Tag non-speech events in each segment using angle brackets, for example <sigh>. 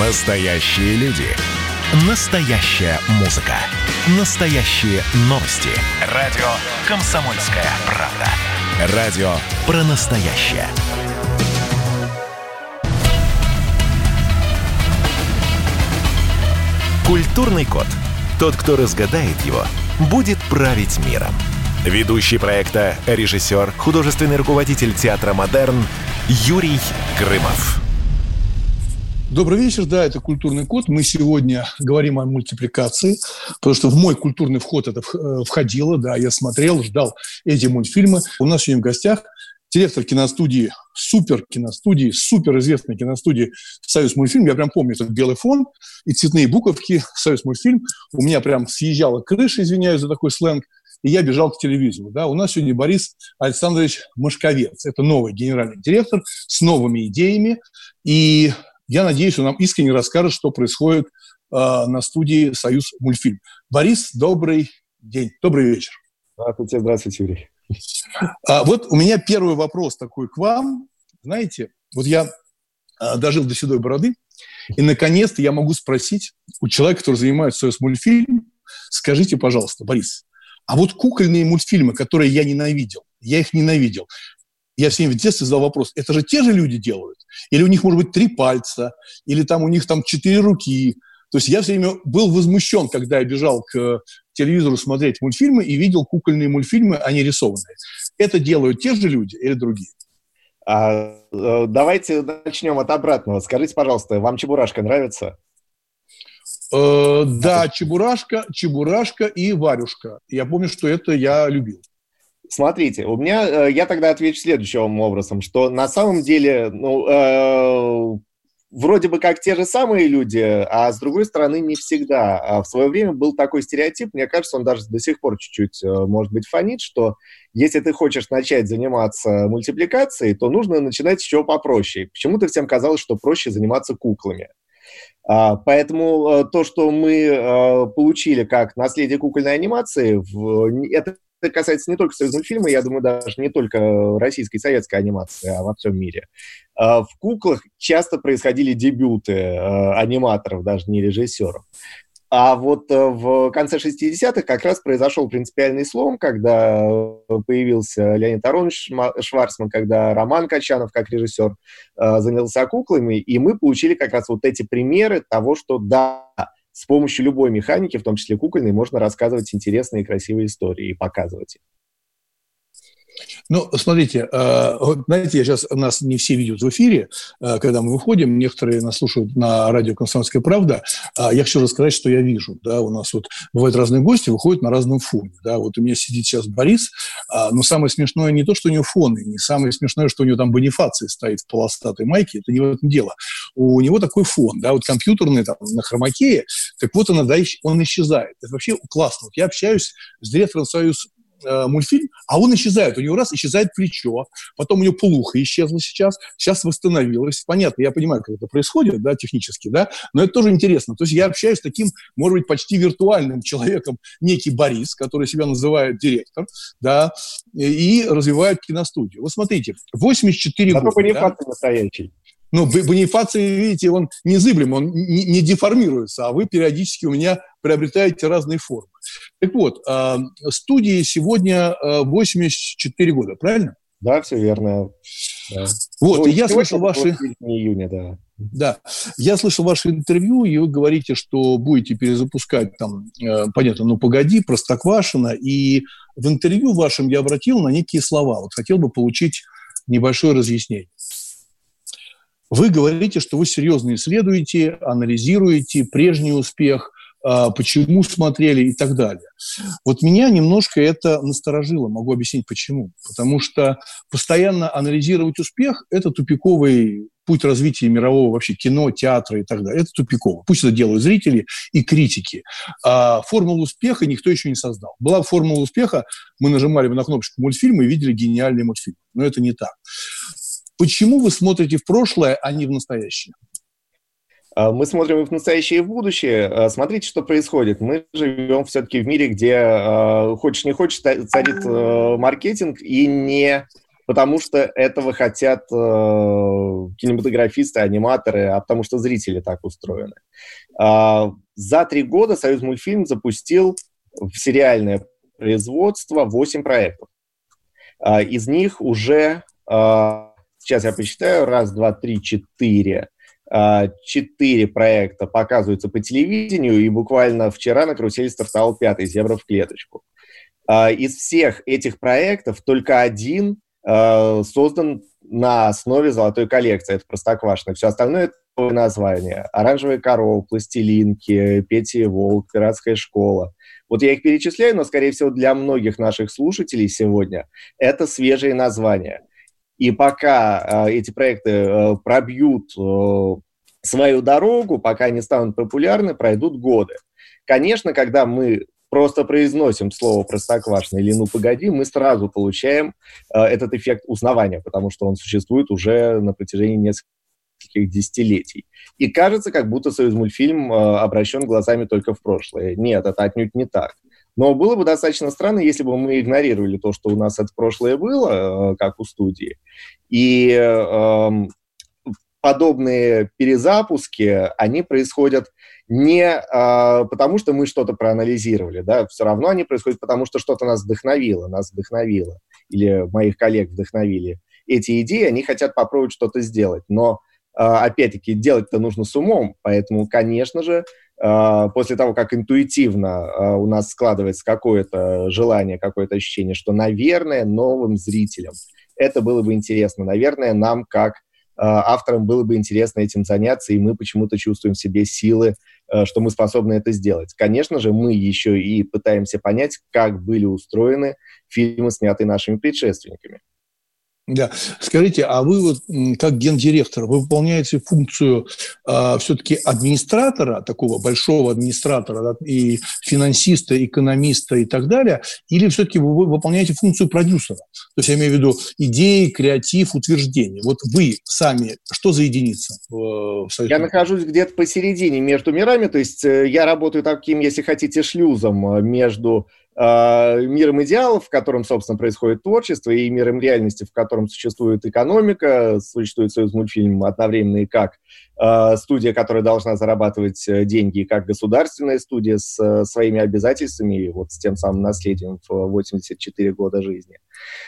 Настоящие люди. Настоящая музыка. Настоящие новости. Радио «Комсомольская правда». Радио про настоящее. Культурный код. Тот, кто разгадает его, будет править миром. Ведущий проекта, режиссер, художественный руководитель театра «Модерн» Юрий Грымов. Добрый вечер, да, это «Культурный код». Мы сегодня говорим о мультипликации, потому что в мой культурный вход это э, входило, да, я смотрел, ждал эти мультфильмы. У нас сегодня в гостях директор киностудии, супер киностудии, супер известной киностудии «Союз мультфильм». Я прям помню этот белый фон и цветные буковки «Союз мультфильм». У меня прям съезжала крыша, извиняюсь за такой сленг и я бежал к телевизору. Да? У нас сегодня Борис Александрович Машковец. Это новый генеральный директор с новыми идеями. И я надеюсь, он нам искренне расскажет, что происходит э, на студии «Союз мультфильм». Борис, добрый день, добрый вечер. Здравствуйте, здравствуйте, Юрий. А, вот у меня первый вопрос такой к вам. Знаете, вот я а, дожил до седой бороды, и наконец-то я могу спросить у человека, который занимается «Союз мультфильм», скажите, пожалуйста, Борис, а вот кукольные мультфильмы, которые я ненавидел, я их ненавидел. Я всем в детстве задал вопрос, это же те же люди делают? Или у них, может быть, три пальца? Или там у них там четыре руки? То есть я все время был возмущен, когда я бежал к телевизору смотреть мультфильмы и видел кукольные мультфильмы, они рисованные. Это делают те же люди или другие? А, э, давайте начнем от обратного. Скажите, пожалуйста, вам Чебурашка нравится? Э, да, Чебурашка, Чебурашка и Варюшка. Я помню, что это я любил. Смотрите, у меня, э, я тогда отвечу следующим образом, что на самом деле, ну, э, вроде бы как те же самые люди, а с другой стороны не всегда. А в свое время был такой стереотип, мне кажется, он даже до сих пор чуть-чуть, э, может быть, фонит, что если ты хочешь начать заниматься мультипликацией, то нужно начинать чего попроще. Почему-то всем казалось, что проще заниматься куклами. А, поэтому э, то, что мы получили как наследие кукольной анимации, это касается не только союзмультфильма, я думаю, даже не только российской и советской анимации, а во всем мире. А, в куклах часто происходили дебюты э, аниматоров, даже не режиссеров. А вот э, в конце 60-х как раз произошел принципиальный слом, когда появился Леонид Аронович Шварцман, когда Роман Качанов, как режиссер, э, занялся куклами, и мы получили как раз вот эти примеры того, что да, с помощью любой механики, в том числе кукольной, можно рассказывать интересные и красивые истории и показывать их. Ну, смотрите, э, знаете, я сейчас нас не все видят в эфире, э, когда мы выходим, некоторые нас слушают на радио «Комсомольская правда». А я хочу рассказать, что я вижу. Да, у нас вот бывают разные гости, выходят на разном фоне. Да, вот у меня сидит сейчас Борис, а, но самое смешное не то, что у него фон, и не самое смешное, что у него там бонифация стоит в полостатой майке, это не в этом дело. У него такой фон, да, вот компьютерный там на хромакее, так вот он, он исчезает. Это вообще классно. Вот я общаюсь с директором Союз э, мультфильм, а он исчезает. У него раз исчезает плечо, потом у него полуха исчезла сейчас, сейчас восстановилась. Понятно, я понимаю, как это происходит, да, технически, да, но это тоже интересно. То есть я общаюсь с таким, может быть, почти виртуальным человеком, некий Борис, который себя называет директор, да, и развивает киностудию. Вот смотрите, 84 Зато года. Да? настоящий. Ну, Бонифаций, видите, он незыблем, он не, не деформируется, а вы периодически у меня приобретаете разные формы. Так вот, э, студии сегодня 84 а, года, правильно? Да, все верно. Да. Вот, ну, и я слышал ваши... июня, да. Да, я слышал ваше интервью, и вы говорите, что будете перезапускать там, э, понятно, ну погоди, Простоквашино, и в интервью вашем я обратил на некие слова. Вот хотел бы получить небольшое разъяснение. Вы говорите, что вы серьезно исследуете, анализируете прежний успех, а, почему смотрели и так далее. Вот меня немножко это насторожило, могу объяснить почему. Потому что постоянно анализировать успех – это тупиковый путь развития мирового вообще кино, театра и так далее. Это тупиково. Пусть это делают зрители и критики. А формулу успеха никто еще не создал. Была формула успеха, мы нажимали бы на кнопочку мультфильма и видели гениальный мультфильм. Но это не так. Почему вы смотрите в прошлое, а не в настоящее? А, мы смотрим и в настоящее, и в будущее. А, смотрите, что происходит. Мы живем все-таки в мире, где, а, хочешь не хочешь, царит маркетинг, и не потому что этого хотят кинематографисты, аниматоры, а потому что зрители так устроены. За три года Союз мультфильм запустил в сериальное производство 8 проектов. Из них уже, сейчас я посчитаю, раз, два, три, четыре, э, четыре проекта показываются по телевидению, и буквально вчера на карусели стартовал пятый «Зебра в клеточку». Из всех этих проектов только один Э, создан на основе золотой коллекции. Это Простоквашино. Все остальное это название. Оранжевая корова, пластилинки, Петя и Волк, Пиратская школа. Вот я их перечисляю, но, скорее всего, для многих наших слушателей сегодня это свежие названия. И пока э, эти проекты э, пробьют э, свою дорогу, пока они станут популярны, пройдут годы. Конечно, когда мы просто произносим слово «простоквашино» или «ну погоди», мы сразу получаем э, этот эффект узнавания, потому что он существует уже на протяжении нескольких десятилетий. И кажется, как будто «Союз мультфильм» э, обращен глазами только в прошлое. Нет, это отнюдь не так. Но было бы достаточно странно, если бы мы игнорировали то, что у нас это прошлое было, э, как у студии, и э, подобные перезапуски, они происходят не а, потому, что мы что-то проанализировали, да, все равно они происходят потому, что что-то нас вдохновило, нас вдохновило, или моих коллег вдохновили. Эти идеи, они хотят попробовать что-то сделать, но, а, опять-таки, делать-то нужно с умом, поэтому, конечно же, после того, как интуитивно а, у нас складывается какое-то желание, какое-то ощущение, что, наверное, новым зрителям это было бы интересно, наверное, нам как авторам было бы интересно этим заняться, и мы почему-то чувствуем в себе силы, что мы способны это сделать. Конечно же, мы еще и пытаемся понять, как были устроены фильмы, снятые нашими предшественниками. Да. Скажите, а вы вот как гендиректор, вы выполняете функцию э, а, все-таки администратора, такого большого администратора, да, и финансиста, экономиста и так далее, или все-таки вы выполняете функцию продюсера? То есть я имею в виду идеи, креатив, утверждение. Вот вы сами, что за единица? В, в я нахожусь где-то посередине между мирами, то есть э, я работаю таким, если хотите, шлюзом э, между миром идеалов, в котором, собственно, происходит творчество, и миром реальности, в котором существует экономика, существует союз мультфильм одновременно и как э, студия, которая должна зарабатывать э, деньги, и как государственная студия с э, своими обязательствами, и вот с тем самым наследием в 84 года жизни.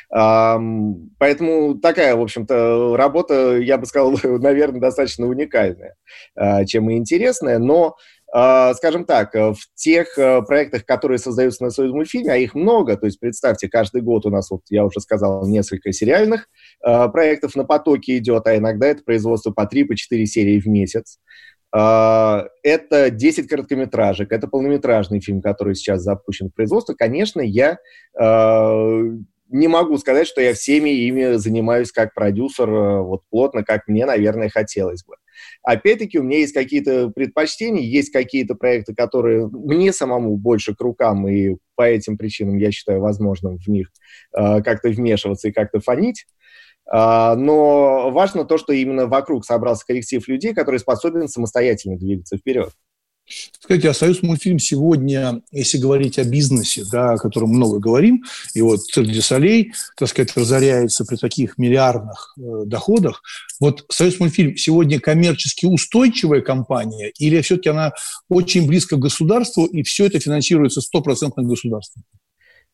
Поэтому такая, в общем-то, работа, я бы сказал, <laughs> наверное, достаточно уникальная, э, чем и интересная, но а, скажем так, э, в тех э, проектах, которые создаются на Союз мультфильме, а их много, то есть представьте, каждый год у нас, вот я уже сказал, несколько сериальных э, проектов на потоке идет, а иногда это производство по 3-4 по серии в месяц. А, это 10 короткометражек, это полнометражный фильм, который сейчас запущен в производство. Конечно, я не могу сказать, что я всеми ими занимаюсь как продюсер вот плотно, как мне, наверное, хотелось бы. Опять-таки, у меня есть какие-то предпочтения, есть какие-то проекты, которые мне самому больше к рукам, и по этим причинам я считаю возможным в них э, как-то вмешиваться и как-то фонить. Uh, но важно то, что именно вокруг собрался коллектив людей, который способен самостоятельно двигаться вперед. Скажите, а «Союз мультфильм» сегодня, если говорить о бизнесе, да, о котором много говорим, и вот «Цирк Солей», так сказать, разоряется при таких миллиардных э, доходах, вот «Союз мультфильм» сегодня коммерчески устойчивая компания или все-таки она очень близко к государству, и все это финансируется стопроцентно государством?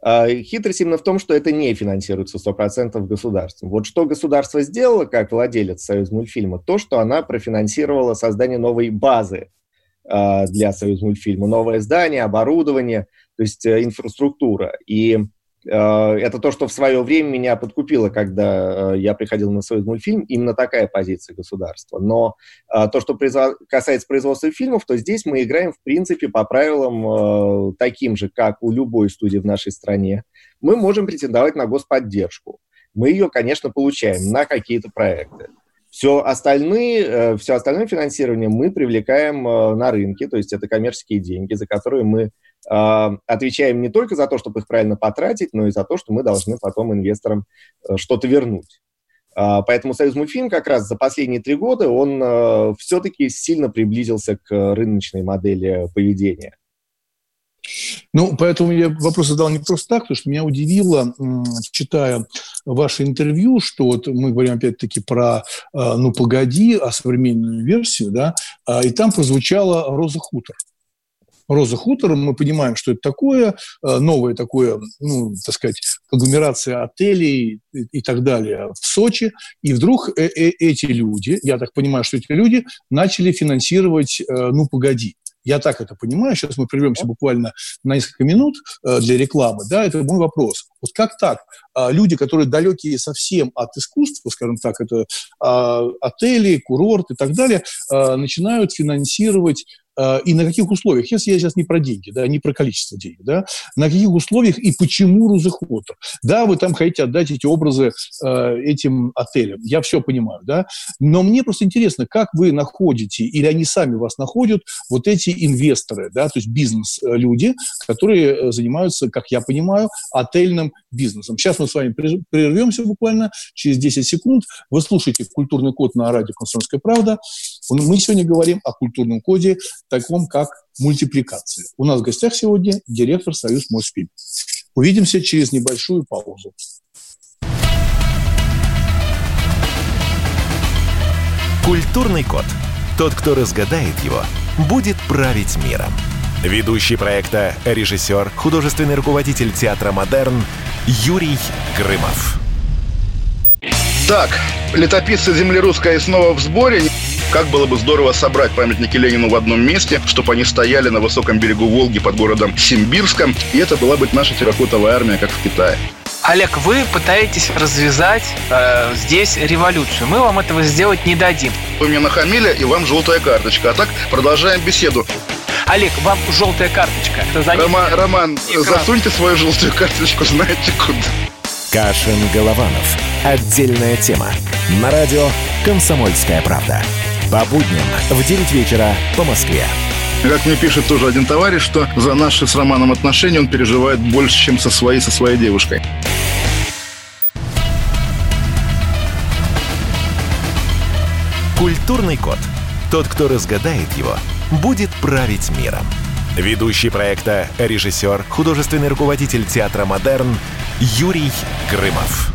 А, хитрость именно в том, что это не финансируется 100% государством. Вот что государство сделало, как владелец Союз мультфильма, то, что она профинансировала создание новой базы для Союз мультфильма. Новое здание, оборудование, то есть э, инфраструктура. И а, это то, что в свое время меня подкупило, когда э, я приходил на Союз мультфильм, именно такая позиция государства. Но а, то, что касается производства фильмов, то здесь мы играем, в принципе, по правилам э, таким же, как у любой студии в нашей стране. Мы можем претендовать на господдержку. Мы ее, конечно, получаем на какие-то проекты. Все остальные, э, все остальное финансирование мы привлекаем э, на рынке, то есть это коммерческие деньги, за которые мы а, отвечаем не только за то, чтобы их правильно потратить, но и за то, что мы должны потом инвесторам э, что-то вернуть. А, поэтому Союз мультфильм как раз за последние три года он все-таки сильно приблизился к рыночной модели поведения. Ну, поэтому я вопрос задал не просто так, потому что меня удивило, читая ваше интервью, что вот мы говорим опять-таки про э, «Ну, погоди», о современную версию, да, а, и там прозвучала «Роза Хутор». Роза Хутор, мы понимаем, что это такое, э, новое такое, ну, так сказать, конгломерация отелей и, и так далее в Сочи, и вдруг э -э эти люди, я так понимаю, что эти люди начали финансировать э, «Ну, погоди». Я так это понимаю. Сейчас мы прервемся буквально на несколько минут э, для рекламы. Да, это мой вопрос. Вот как так? А, люди, которые далекие совсем от искусства, скажем так, это а, отели, курорты и так далее, а, начинают финансировать и на каких условиях, если я сейчас не про деньги, да, не про количество денег, да, на каких условиях и почему Рузехотер. Да, вы там хотите отдать эти образы э, этим отелям, я все понимаю, да, но мне просто интересно, как вы находите, или они сами вас находят, вот эти инвесторы, да, то есть бизнес-люди, которые э, занимаются, как я понимаю, отельным бизнесом. Сейчас мы с вами прервемся буквально через 10 секунд. Вы слушаете «Культурный код» на радио «Комсомольская правда». Мы сегодня говорим о культурном коде, таком как мультипликация. У нас в гостях сегодня директор Союз Мосфильм. Увидимся через небольшую паузу. Культурный код. Тот, кто разгадает его, будет править миром. Ведущий проекта, режиссер, художественный руководитель театра «Модерн» Юрий Грымов. Так, летописцы земли русской снова в сборе. Как было бы здорово собрать памятники Ленину в одном месте, чтобы они стояли на высоком берегу Волги под городом Симбирском, и это была бы наша терракотовая армия, как в Китае. Олег, вы пытаетесь развязать э, здесь революцию. Мы вам этого сделать не дадим. Вы мне нахамили, и вам желтая карточка. А так продолжаем беседу. Олег, вам желтая карточка. Рома, Роман, Экран. засуньте свою желтую карточку, знаете куда. Кашин-Голованов. Отдельная тема. На радио «Комсомольская правда». По будням в 9 вечера по Москве. Как мне пишет тоже один товарищ, что за наши с Романом отношения он переживает больше, чем со своей, со своей девушкой. Культурный код. Тот, кто разгадает его, будет править миром. Ведущий проекта, режиссер, художественный руководитель театра «Модерн» Юрий Грымов.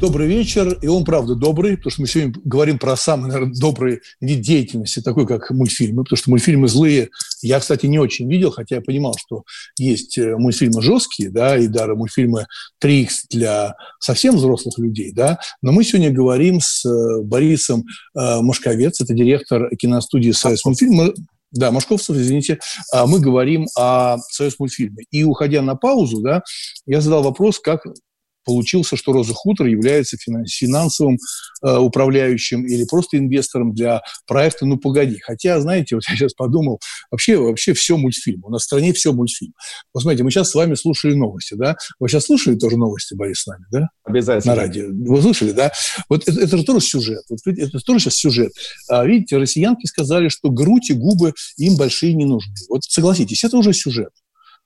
Добрый вечер. И он, правда, добрый, потому что мы сегодня говорим про самый, наверное, добрый вид деятельности, такой как мультфильмы, потому что мультфильмы злые я, кстати, не очень видел, хотя я понимал, что есть э, мультфильмы жесткие, да, и даже мультфильмы 3 для совсем взрослых людей, да, но мы сегодня говорим с э, Борисом э, Машковец, это директор киностудии «Союз мультфильм». Да, Машковцев, извините, а мы говорим о Союз мультфильме. И уходя на паузу, да, я задал вопрос, как получился, что Роза Хутор является финансовым э, управляющим или просто инвестором для проекта «Ну, погоди». Хотя, знаете, вот я сейчас подумал, вообще, вообще все мультфильм. У нас в стране все мультфильм. Посмотрите, мы сейчас с вами слушали новости, да? Вы сейчас слушали тоже новости, Борис, с нами, да? Обязательно. На радио. Вы слышали, да? Вот это, это же тоже сюжет. Вот, это тоже сейчас сюжет. А, видите, россиянки сказали, что грудь и губы им большие не нужны. Вот согласитесь, это уже сюжет.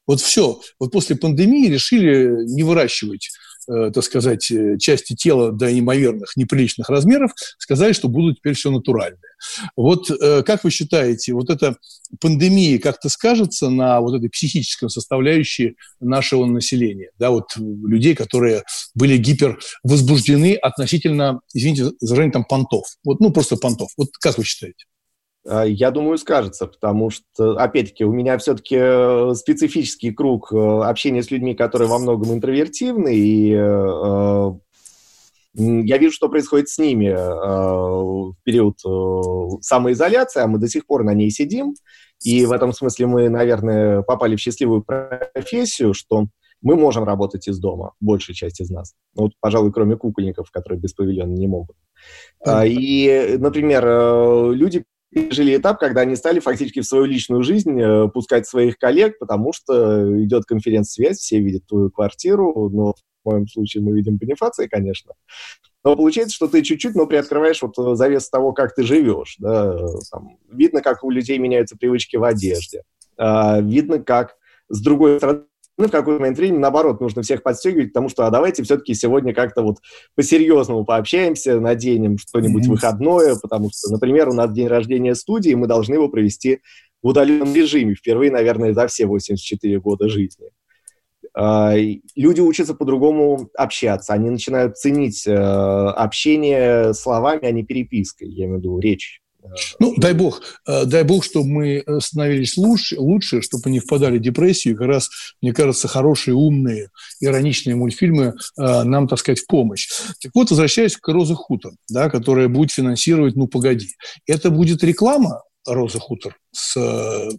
Вот все. Вот после пандемии решили не выращивать э, так сказать, э, части тела до неимоверных, неприличных размеров, сказали, что будут теперь все натуральное. Вот э, как вы считаете, вот эта пандемия как-то скажется на вот этой психической составляющей нашего населения, да, вот людей, которые были гипервозбуждены относительно, извините за там понтов, вот, ну, просто понтов. Вот как вы считаете? А, я думаю, скажется, потому что, опять-таки, у меня все-таки э, специфический круг э, общения с людьми, которые во многом интровертивны, и э, я вижу, что происходит с ними в период самоизоляции, а мы до сих пор на ней сидим, и в этом смысле мы, наверное, попали в счастливую профессию, что мы можем работать из дома, большая часть из нас. Ну, вот, пожалуй, кроме кукольников, которые без павильона не могут. А, и, например, люди пережили этап, когда они стали фактически в свою личную жизнь э, пускать своих коллег, потому что идет конференц-связь, все видят твою квартиру, но в моем случае мы видим бонифации, конечно. Но получается, что ты чуть-чуть, но приоткрываешь вот э, завес того, как ты живешь. Да? Там, видно, как у людей меняются привычки в одежде. А, видно, как с другой стороны ну, в какой-то момент времени, наоборот, нужно всех подстегивать, потому что, а давайте все-таки сегодня как-то вот по-серьезному пообщаемся, наденем что-нибудь выходное, потому что, например, у нас день рождения студии, мы должны его провести в удаленном режиме, впервые, наверное, за все 84 года жизни. А, люди учатся по-другому общаться, они начинают ценить э, общение словами, а не перепиской, я имею в виду речь. Ну, дай бог, э, дай бог, чтобы мы становились лучше, лучше, чтобы не впадали в депрессию. И как раз, мне кажется, хорошие, умные, ироничные мультфильмы э, нам, так сказать, в помощь. Так вот, возвращаясь к «Роза Хутор», да, которая будет финансировать «Ну, погоди». Это будет реклама «Роза Хутор» с э,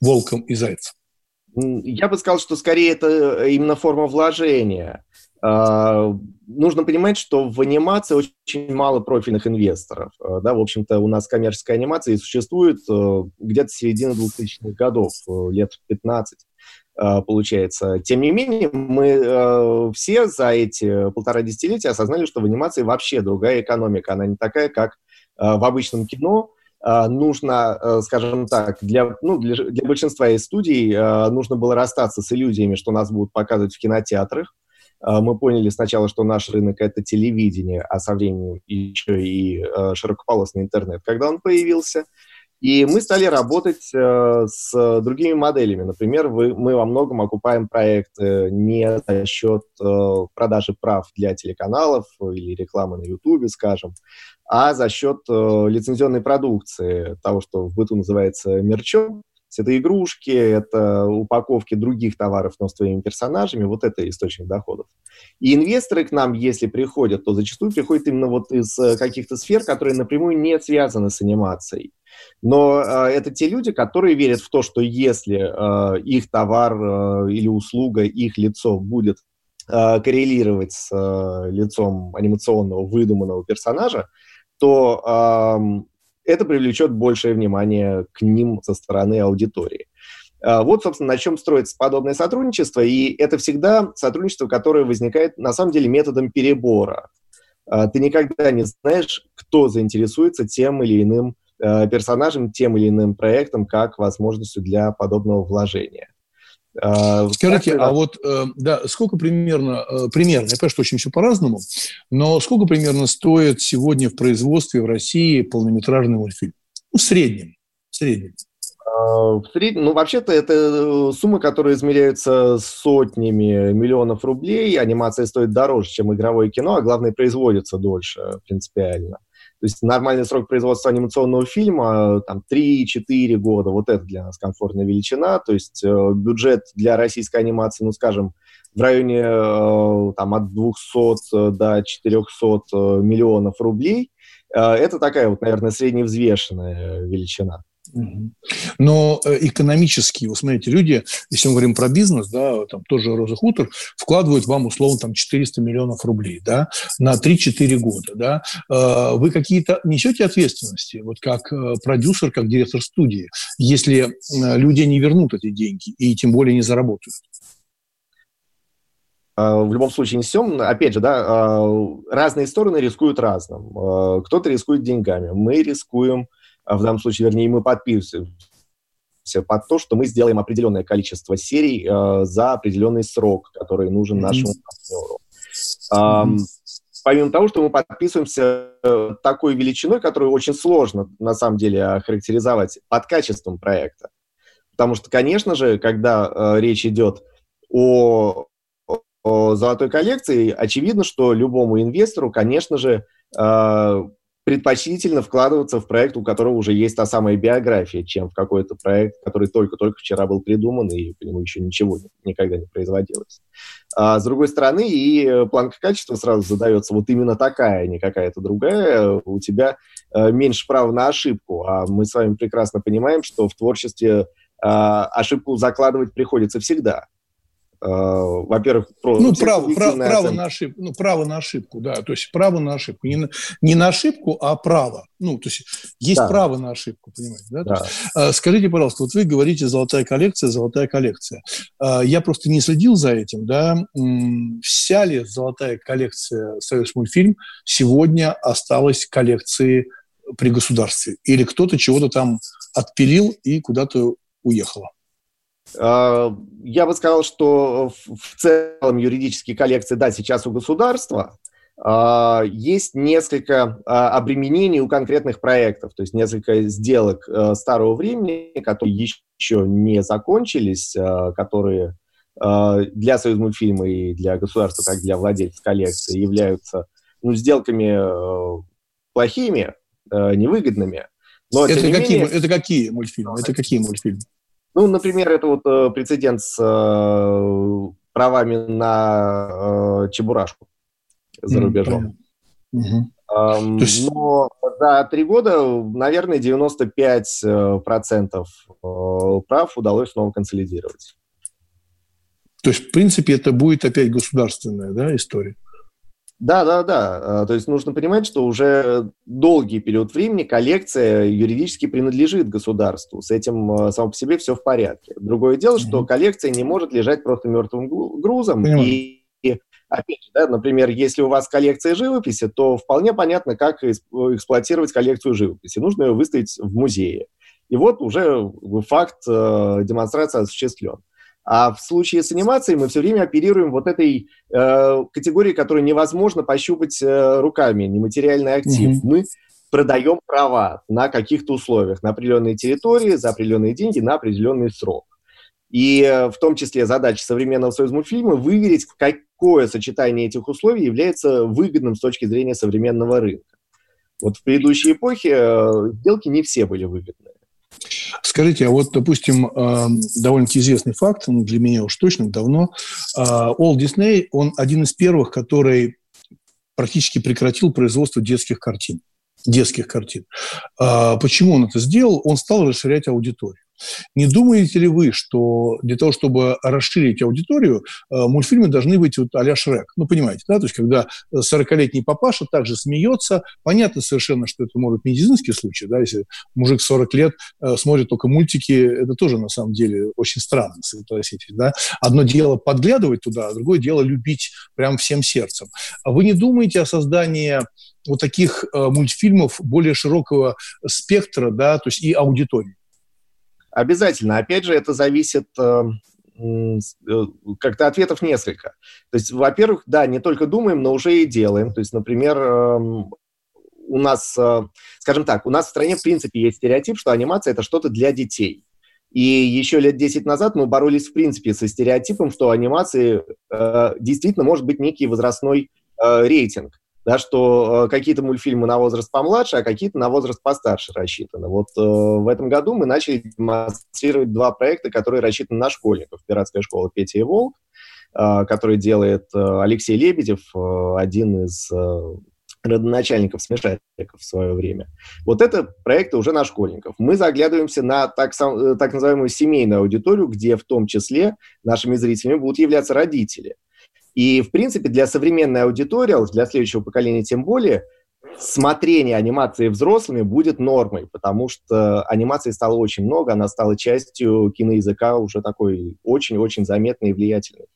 волком и зайцем? Я бы сказал, что скорее это именно форма вложения. А, нужно понимать, что в анимации очень мало профильных инвесторов. А, да, в общем-то, у нас коммерческая анимация и существует э, где-то середины 2000-х годов, лет 15 а, получается. Тем не менее, мы все за эти полтора десятилетия осознали, что в анимации вообще другая экономика. Она не такая, как в обычном кино. Нужно, скажем так, для, ну, для, для большинства из студий нужно было расстаться с иллюзиями, что нас будут показывать в кинотеатрах. А, мы поняли сначала, что наш рынок — это телевидение, а со временем еще и а, широкополосный интернет, когда он появился. И мы стали работать э, с другими моделями. Например, мы во многом окупаем проекты не за счет э, продажи прав для телеканалов или рекламы на Ютубе, скажем, а за счет э, лицензионной продукции, того, что в быту называется мерчом, это игрушки, это упаковки других товаров, но с твоими персонажами, вот это источник доходов. И инвесторы к нам, если приходят, то зачастую приходят именно вот из э, каких-то сфер, которые напрямую не связаны с анимацией. Но э, это те люди, которые верят в то, что если э, их товар э, или услуга, их лицо будет э, коррелировать с э, лицом анимационного выдуманного персонажа, то э, это привлечет большее внимание к ним со стороны аудитории. А, вот, собственно, на чем строится подобное сотрудничество, и это всегда сотрудничество, которое возникает, на самом деле, методом перебора. А, ты никогда не знаешь, кто заинтересуется тем или иным а, персонажем, тем или иным проектом, как возможностью для подобного вложения. А, Скажите, а вот э, да, сколько примерно, э, примерно, я понимаю, что очень все по-разному, но сколько примерно стоит сегодня в производстве в России полнометражный мультфильм? Ну, в среднем. В среднем. А, в среднем, ну, вообще-то это э, суммы, которые измеряются сотнями миллионов рублей. Анимация стоит дороже, чем игровое кино, а главное, производится дольше принципиально. То есть нормальный срок производства анимационного фильма там 3-4 года, вот это для нас комфортная величина. То есть э, бюджет для российской анимации, ну, скажем, в районе э, там, от 200 до 400 э, миллионов рублей. Э, это такая вот, наверное, средневзвешенная величина. Но э, экономически, вы смотрите, люди, если мы говорим про бизнес, да, там тоже Роза Хутор, вкладывают вам условно там 400 миллионов рублей, да, на 3-4 года, да. Э, вы какие-то несете ответственности, вот как э, продюсер, как директор студии, если люди не вернут эти деньги и тем более не заработают? В любом случае несем, опять же, да, разные стороны рискуют разным. Кто-то рискует деньгами, мы рискуем в данном случае, вернее, мы подписываемся под то, что мы сделаем определенное количество серий э, за определенный срок, который нужен нашему партнеру. Mm-hmm. помимо того, что мы подписываемся э, такой величиной, которую очень сложно, на самом деле, охарактеризовать под качеством проекта. Потому что, конечно же, когда э, речь идет о, о золотой коллекции, очевидно, что любому инвестору, конечно же, э, предпочтительно вкладываться в проект, у которого уже есть та самая биография, чем в какой-то проект, который только-только вчера был придуман, и по нему еще ничего никогда не производилось. А с другой стороны, и планка качества сразу задается вот именно такая, не какая-то другая. У тебя э, меньше права на ошибку, а мы с вами прекрасно понимаем, что в творчестве э, ошибку закладывать приходится всегда. Э, во-первых, про ну, право, право, право, на ошибку, ну, право на ошибку, да, то есть право на ошибку, не на, не на ошибку, а право, ну, то есть есть да. право на ошибку, понимаете, да? да. Есть, э, скажите, пожалуйста, вот вы говорите «золотая коллекция», «золотая коллекция». Э, я просто не следил за этим, да, вся ли «золотая коллекция» «Союз мультфильм» сегодня осталась коллекцией при государстве? Или кто-то чего-то там отпилил и куда-то уехало? А, я бы сказал, что в целом юридические коллекции, да, сейчас у государства, а, есть несколько а, обременений у конкретных проектов, то есть несколько сделок э, старого времени, которые еще не закончились, э, которые э, для Союзмультфильма и для государства, как для владельцев коллекции, являются ну, сделками плохими, невыгодными. Но, это, какие, менее, это какие мультфильмы? Это какие мультфильмы? Ну, например, это вот прецедент с правами на Чебурашку за рубежом. Mm-hmm. Um, есть... Но за три года, наверное, 95% э, процентов э, прав удалось снова консолидировать. То есть, в принципе, это будет опять государственная да, история? Да, да, да. То есть нужно понимать, что уже долгий период времени коллекция юридически принадлежит государству. С этим э, само по себе все в порядке. Другое дело, что коллекция не может лежать просто мертвым грузом. Понимаю. И Опять же, да, например, если у вас коллекция живописи, то вполне понятно, как эксплуатировать коллекцию живописи. Нужно ее выставить в музее. И вот уже факт э, демонстрации осуществлен. А в случае с анимацией мы все время оперируем вот этой э, категорией, которую невозможно пощупать э, руками, нематериальный актив. Mm-hmm. Мы продаем права на каких-то условиях, на определенной территории, за определенные деньги, на определенный срок. И э, в том числе задача современного союз мультфильма выверить, какое сочетание этих условий является выгодным с точки зрения современного рынка. Вот в предыдущей эпохе э, сделки не все были выгодны. Скажите, а вот, допустим, э, довольно-таки известный факт, ну, для меня уж точно давно, Walt Disney, он один из первых, который практически прекратил производство детских картин детских картин. Почему он это сделал? Он стал расширять аудиторию. Не думаете ли вы, что для того, чтобы расширить аудиторию, э, мультфильмы должны быть вот а-ля Шрек? Ну, понимаете, да? То есть, когда 40-летний папаша также смеется, понятно совершенно, что это может быть медицинский случай, да, если мужик 40 лет э, смотрит только мультики, это тоже, на самом деле, очень странно, согласитесь, да? Одно дело подглядывать туда, а другое дело любить прям всем сердцем. А вы не думаете о создании вот таких э, мультфильмов более широкого спектра, да, то есть и аудитории? Обязательно. Опять же, это зависит э, э, как-то ответов несколько. То есть, во-первых, да, не только думаем, но уже и делаем. То есть, например, эм, у нас, э, скажем так, у нас в стране в принципе есть стереотип, что анимация это что-то для детей. И еще лет 10 назад мы боролись в принципе со стереотипом, что анимации э, действительно может быть некий возрастной э, рейтинг да, что э, какие-то мультфильмы на возраст помладше, а какие-то на возраст постарше рассчитаны. Вот э, в этом году мы начали демонстрировать два проекта, которые рассчитаны на школьников. «Пиратская школа Петя и Волк», э, который делает э, Алексей Лебедев, э, один из э, родоначальников смешариков в свое время. Вот это проекты уже на школьников. Мы заглядываемся на так, сам, э, так называемую семейную аудиторию, где в том числе нашими зрителями будут являться родители – и, в принципе, для современной аудитории, а для следующего поколения тем более, смотрение анимации взрослыми будет нормой, потому что анимации стало очень много, она стала частью киноязыка уже такой очень-очень заметной и влиятельной.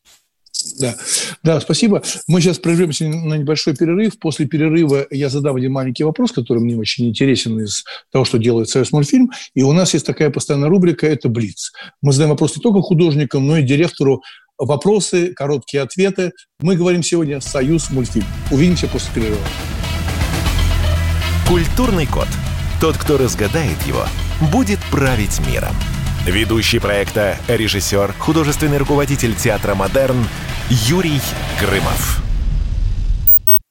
Да, да, спасибо. Мы сейчас прервемся на небольшой перерыв. После перерыва я задам один маленький вопрос, который мне очень интересен из того, что делает Союз мультфильм. И у нас есть такая постоянная рубрика – это «Блиц». Мы задаем вопрос не только художникам, но и директору вопросы, короткие ответы. Мы говорим сегодня «Союз мультфильм». Увидимся после перерыва. Культурный код. Тот, кто разгадает его, будет править миром. Ведущий проекта, режиссер, художественный руководитель театра «Модерн» Юрий Грымов.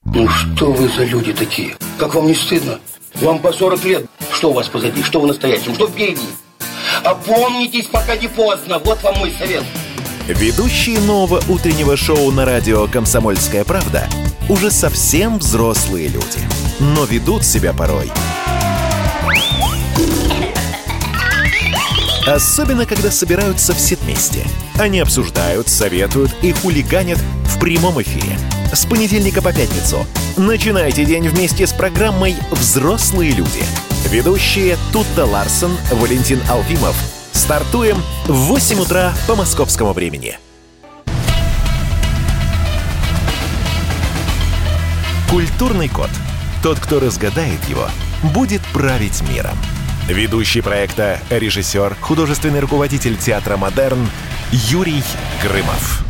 Ну что вы за люди такие? Как вам не стыдно? Вам по 40 лет. Что у вас позади? Что вы настоящем? Что впереди? Опомнитесь, пока не поздно. Вот вам мой совет. Ведущие нового утреннего шоу на радио «Комсомольская правда» уже совсем взрослые люди, но ведут себя порой. Особенно, когда собираются все вместе. Они обсуждают, советуют и хулиганят в прямом эфире. С понедельника по пятницу. Начинайте день вместе с программой «Взрослые люди». Ведущие Тутта Ларсон, Валентин Алфимов – Стартуем в 8 утра по московскому времени. Культурный код. Тот, кто разгадает его, будет править миром. Ведущий проекта, режиссер, художественный руководитель театра «Модерн» Юрий Грымов.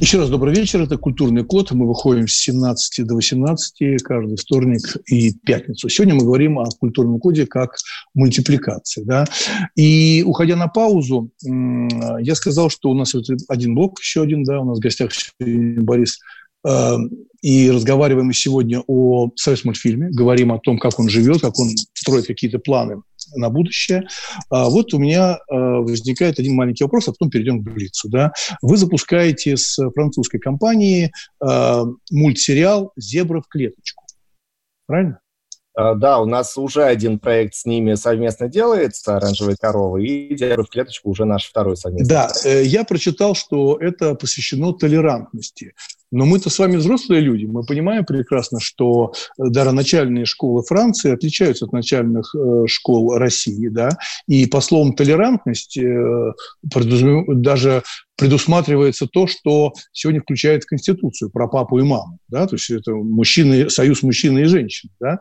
Еще раз добрый вечер. Это «Культурный код». Мы выходим с 17 до 18 каждый вторник и пятницу. Сегодня мы говорим о культурном коде как мультипликации. Да? И уходя на паузу, я сказал, что у нас один блок, еще один, да, у нас в гостях Борис и разговариваем мы сегодня о советском мультфильме, говорим о том, как он живет, как он строит какие-то планы на будущее. А вот у меня э, возникает один маленький вопрос, а потом перейдем к Блицу. Да? Вы запускаете с французской компании э, мультсериал «Зебра в клеточку». Правильно? А, да, у нас уже один проект с ними совместно делается, «Оранжевые коровы», и «Зебра в клеточку» уже наш второй совместный. Да, э, я прочитал, что это посвящено толерантности. Но мы-то с вами взрослые люди, мы понимаем прекрасно, что э, даже начальные школы Франции отличаются от начальных э, школ России, да, и по словам толерантность э, даже предусматривается то, что сегодня включает Конституцию про папу и маму, да, то есть это мужчины, союз мужчины и женщин, да,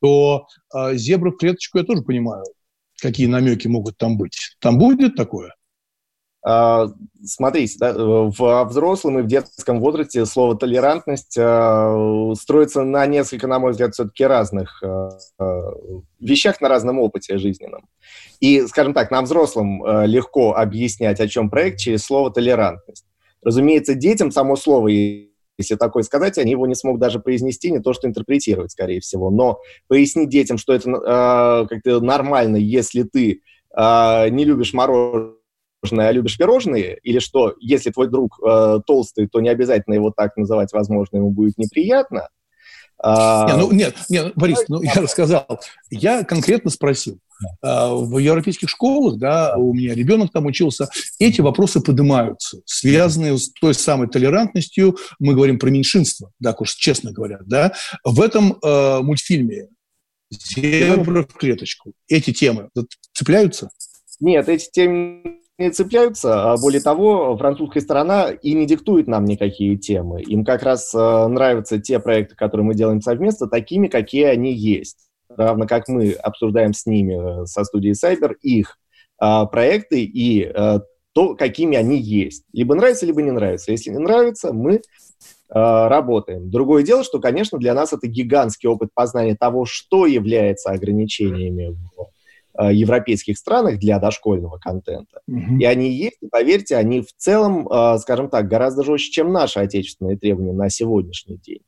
то э, зебра в клеточку я тоже понимаю, какие намеки могут там быть. Там будет такое? А, смотрите, да, в взрослом и в детском возрасте слово толерантность э, строится на несколько, на мой взгляд, все-таки разных э, вещах, на разном опыте жизненном. И, скажем так, нам взрослым э, легко объяснять, о чем проект, через слово толерантность. Разумеется, детям само слово, если такое сказать, они его не смогут даже произнести, не то что интерпретировать, скорее всего. Но пояснить детям, что это э, как-то нормально, если ты э, не любишь мороженое, мороженое, а любишь пирожные, или что, если твой друг э, толстый, то не обязательно его так называть, возможно, ему будет неприятно. А... Не, ну, нет, нет, Борис, ну, я рассказал. Я конкретно спросил. А, в европейских школах, да, у меня ребенок там учился, эти вопросы поднимаются, связанные с той самой толерантностью, мы говорим про меньшинство, да, уж честно говоря, да. В этом э, мультфильме «Зебра в клеточку» эти темы цепляются? Нет, эти темы не цепляются, а более того, французская сторона и не диктует нам никакие темы. Им как раз э, нравятся те проекты, которые мы делаем совместно, такими, какие они есть. Равно как мы обсуждаем с ними, э, со студией Cyber, их э, проекты и то, какими они есть. Либо нравится, либо не нравится. Если не нравится, мы э, работаем. Другое дело, что, конечно, для нас это гигантский опыт познания того, что является ограничениями в европейских странах для дошкольного контента. Mm-hmm. И они есть, и поверьте, они в целом, э, скажем так, гораздо жестче, чем наши отечественные требования на сегодняшний день.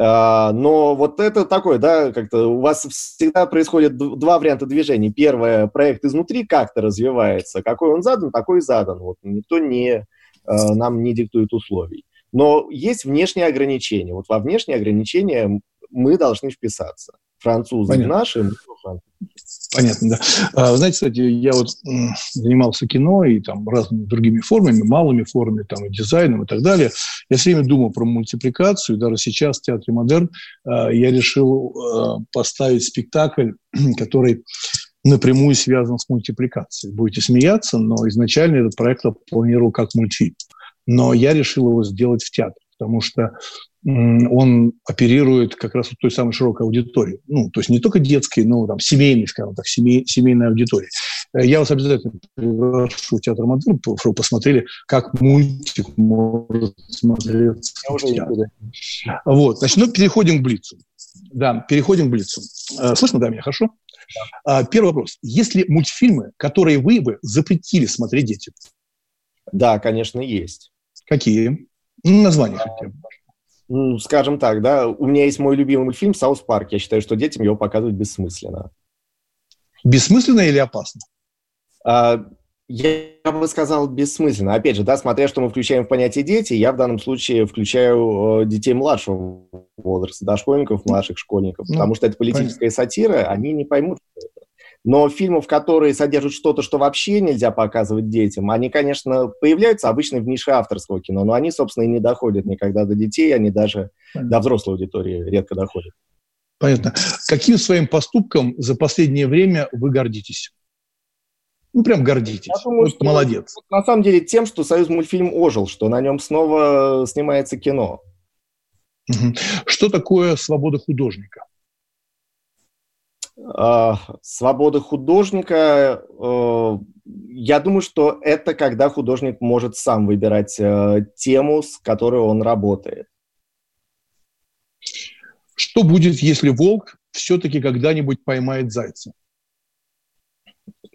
Э, но вот это такое, да, как-то у вас всегда происходит два варианта движений. Первое, проект изнутри как-то развивается. Какой он задан, такой и задан. Вот никто не, нам не диктует условий. Но есть внешние ограничения. Вот во внешние ограничения мы должны вписаться. Французы Понятно. наши, мы французы. Понятно, да. А, знаете, кстати, я вот занимался кино и там разными другими формами, малыми формами, там и дизайном и так далее. Я все время думал про мультипликацию. Даже сейчас в Театре Модерн а, я решил а, поставить спектакль, <clears throat> который напрямую связан с мультипликацией. Будете смеяться, но изначально этот проект я планировал как мультфильм. Но я решил его сделать в театре, потому что он оперирует как раз вот той самой широкой аудиторией. Ну, то есть не только детской, но там семейной, скажем так, семей, семейной аудитории. Э, я вас обязательно приглашу в театр Модерн, чтобы вы посмотрели, как мультик может смотреться в театре. Вот, значит, ну, переходим к Блицу. Да, переходим к Блицу. Э, слышно, да, меня хорошо? Да. Первый вопрос. Есть ли мультфильмы, которые вы бы запретили смотреть детям? Да, конечно, есть. Какие? Ну, название хотя бы ну, скажем так, да, у меня есть мой любимый мультфильм «South Park». Я считаю, что детям его показывать бессмысленно. Бессмысленно или опасно? А, я бы сказал бессмысленно. Опять же, да, смотря что мы включаем в понятие дети, я в данном случае включаю э, детей младшего возраста, дошкольников, младших школьников, ну, потому что это политическая понятно. сатира, они не поймут, что это. Но фильмов, которые содержат что-то, что вообще нельзя показывать детям, они, конечно, появляются обычно в нише авторского кино, но они, собственно, и не доходят никогда до детей, они даже Понятно. до взрослой аудитории редко доходят. Понятно. Каким своим поступком за последнее время вы гордитесь? Ну, прям гордитесь. Я думаю, вот что, молодец. На самом деле тем, что Союз мультфильм ожил, что на нем снова снимается кино. Что такое свобода художника? Свобода художника, э, я думаю, что это когда художник может сам выбирать э, тему, с которой он работает. Что будет, если волк все-таки когда-нибудь поймает зайца?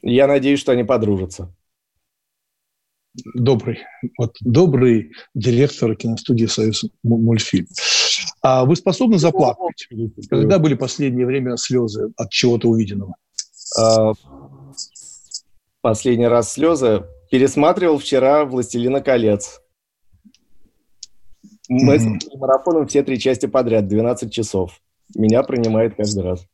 Я надеюсь, что они подружатся. Добрый, вот добрый директор киностудии «Союз мультфильм». А вы способны заплакать? Когда были последнее время слезы от чего-то увиденного? А, последний раз слезы пересматривал вчера «Властелина колец». Мы mm-hmm. с марафоном все три части подряд, 12 часов. Меня принимает каждый раз.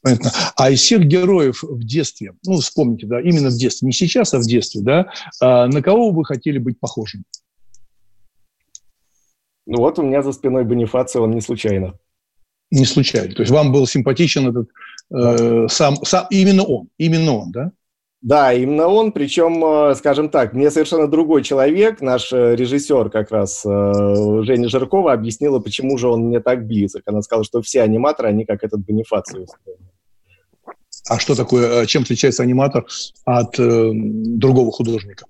Понятно. А из всех героев в детстве, ну, вспомните, да, именно в детстве, не сейчас, а в детстве, да, а на кого вы хотели быть похожим? Ну вот у меня за спиной Бонифаций, он не случайно. Не случайно. То есть вам был симпатичен этот э, сам, сам, именно он, именно он, да? Да, именно он, причем, э, скажем так, мне совершенно другой человек, наш э, режиссер как раз, э, Женя Жиркова, объяснила, почему же он мне так близок. Она сказала, что все аниматоры, они как этот Бонифаций. А что такое, чем отличается аниматор от э, другого художника?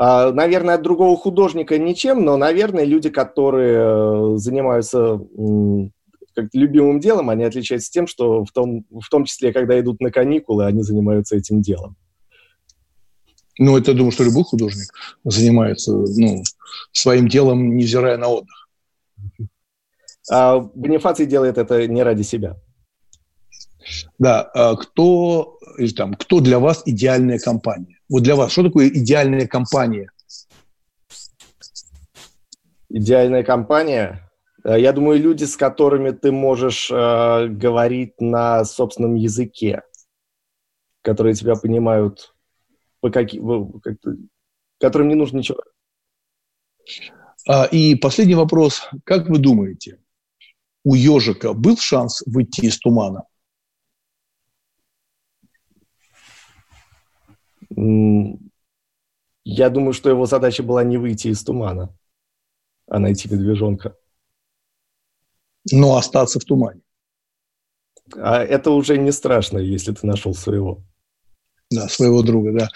А, наверное, от другого художника ничем, но, наверное, люди, которые занимаются как любимым делом, они отличаются тем, что в том, в том числе, когда идут на каникулы, они занимаются этим делом. Ну, это, думаю, что любой художник занимается ну, своим делом, невзирая на отдых. А Бонифаций делает это не ради себя. Да, а кто, или там, кто для вас идеальная компания? Вот для вас, что такое идеальная компания? Идеальная компания? Э, я думаю, люди, с которыми ты можешь э, говорить на собственном языке, которые тебя понимают по каким, которым не нужно ничего. А, и последний вопрос. Как вы думаете, у ежика был шанс выйти из тумана? Я думаю, что его задача была не выйти из тумана, а найти медвежонка. Но остаться в тумане. А это уже не страшно, если ты нашел своего. Да, своего друга, да.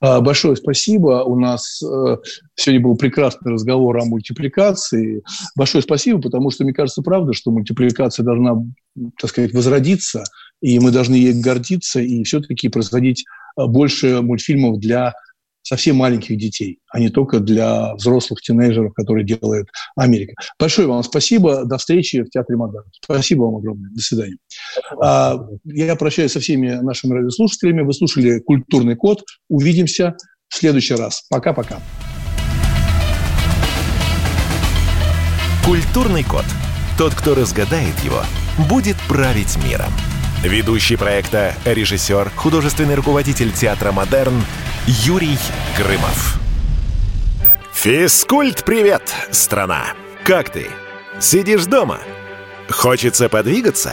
А, большое спасибо. У нас э, сегодня был прекрасный разговор о мультипликации. Большое спасибо, потому что, мне кажется, правда, что мультипликация должна, так сказать, возродиться, и мы должны ей гордиться, и все-таки производить больше мультфильмов для совсем маленьких детей, а не только для взрослых тинейджеров, которые делает Америка. Большое вам спасибо. До встречи в Театре Модерн. Спасибо вам огромное. До свидания. А, я прощаюсь со всеми нашими радиослушателями. Вы слушали «Культурный код». Увидимся в следующий раз. Пока-пока. «Культурный код». Тот, кто разгадает его, будет править миром. Ведущий проекта, режиссер, художественный руководитель театра «Модерн» Юрий Грымов. Физкульт-привет, страна! Как ты? Сидишь дома? Хочется подвигаться?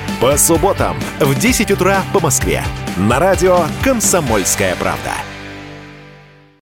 По субботам в 10 утра по Москве. На радио «Комсомольская правда».